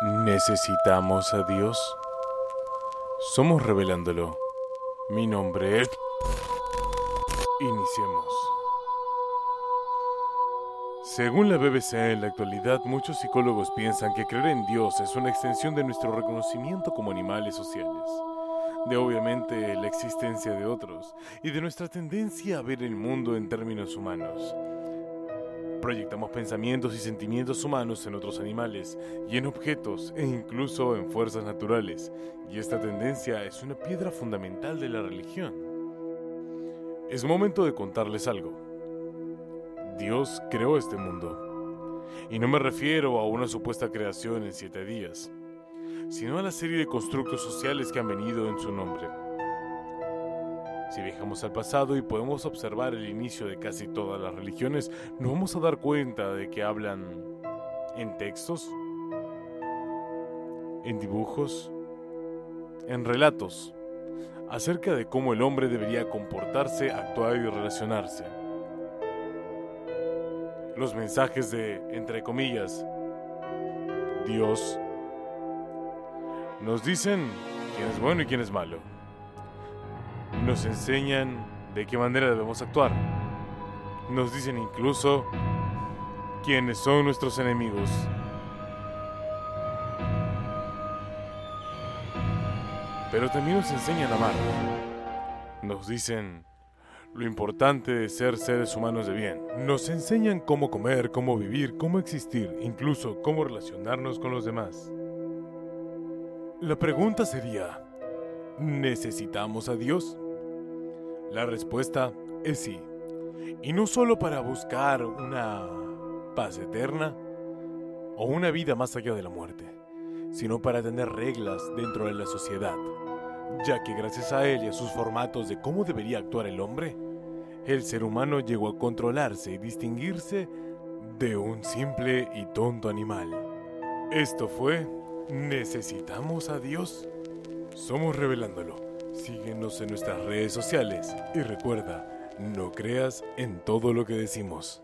¿Necesitamos a Dios? Somos revelándolo. Mi nombre es... Iniciemos. Según la BBC, en la actualidad muchos psicólogos piensan que creer en Dios es una extensión de nuestro reconocimiento como animales sociales, de obviamente la existencia de otros y de nuestra tendencia a ver el mundo en términos humanos. Proyectamos pensamientos y sentimientos humanos en otros animales y en objetos e incluso en fuerzas naturales, y esta tendencia es una piedra fundamental de la religión. Es momento de contarles algo. Dios creó este mundo. Y no me refiero a una supuesta creación en siete días, sino a la serie de constructos sociales que han venido en su nombre. Si viajamos al pasado y podemos observar el inicio de casi todas las religiones, nos vamos a dar cuenta de que hablan en textos, en dibujos, en relatos, acerca de cómo el hombre debería comportarse, actuar y relacionarse. Los mensajes de, entre comillas, Dios, nos dicen quién es bueno y quién es malo nos enseñan de qué manera debemos actuar. Nos dicen incluso quiénes son nuestros enemigos. Pero también nos enseñan a amar. Nos dicen lo importante de ser seres humanos de bien. Nos enseñan cómo comer, cómo vivir, cómo existir, incluso cómo relacionarnos con los demás. La pregunta sería, ¿necesitamos a Dios? La respuesta es sí. Y no solo para buscar una paz eterna o una vida más allá de la muerte, sino para tener reglas dentro de la sociedad, ya que gracias a él y a sus formatos de cómo debería actuar el hombre, el ser humano llegó a controlarse y distinguirse de un simple y tonto animal. Esto fue ¿Necesitamos a Dios? Somos revelándolo. Síguenos en nuestras redes sociales y recuerda, no creas en todo lo que decimos.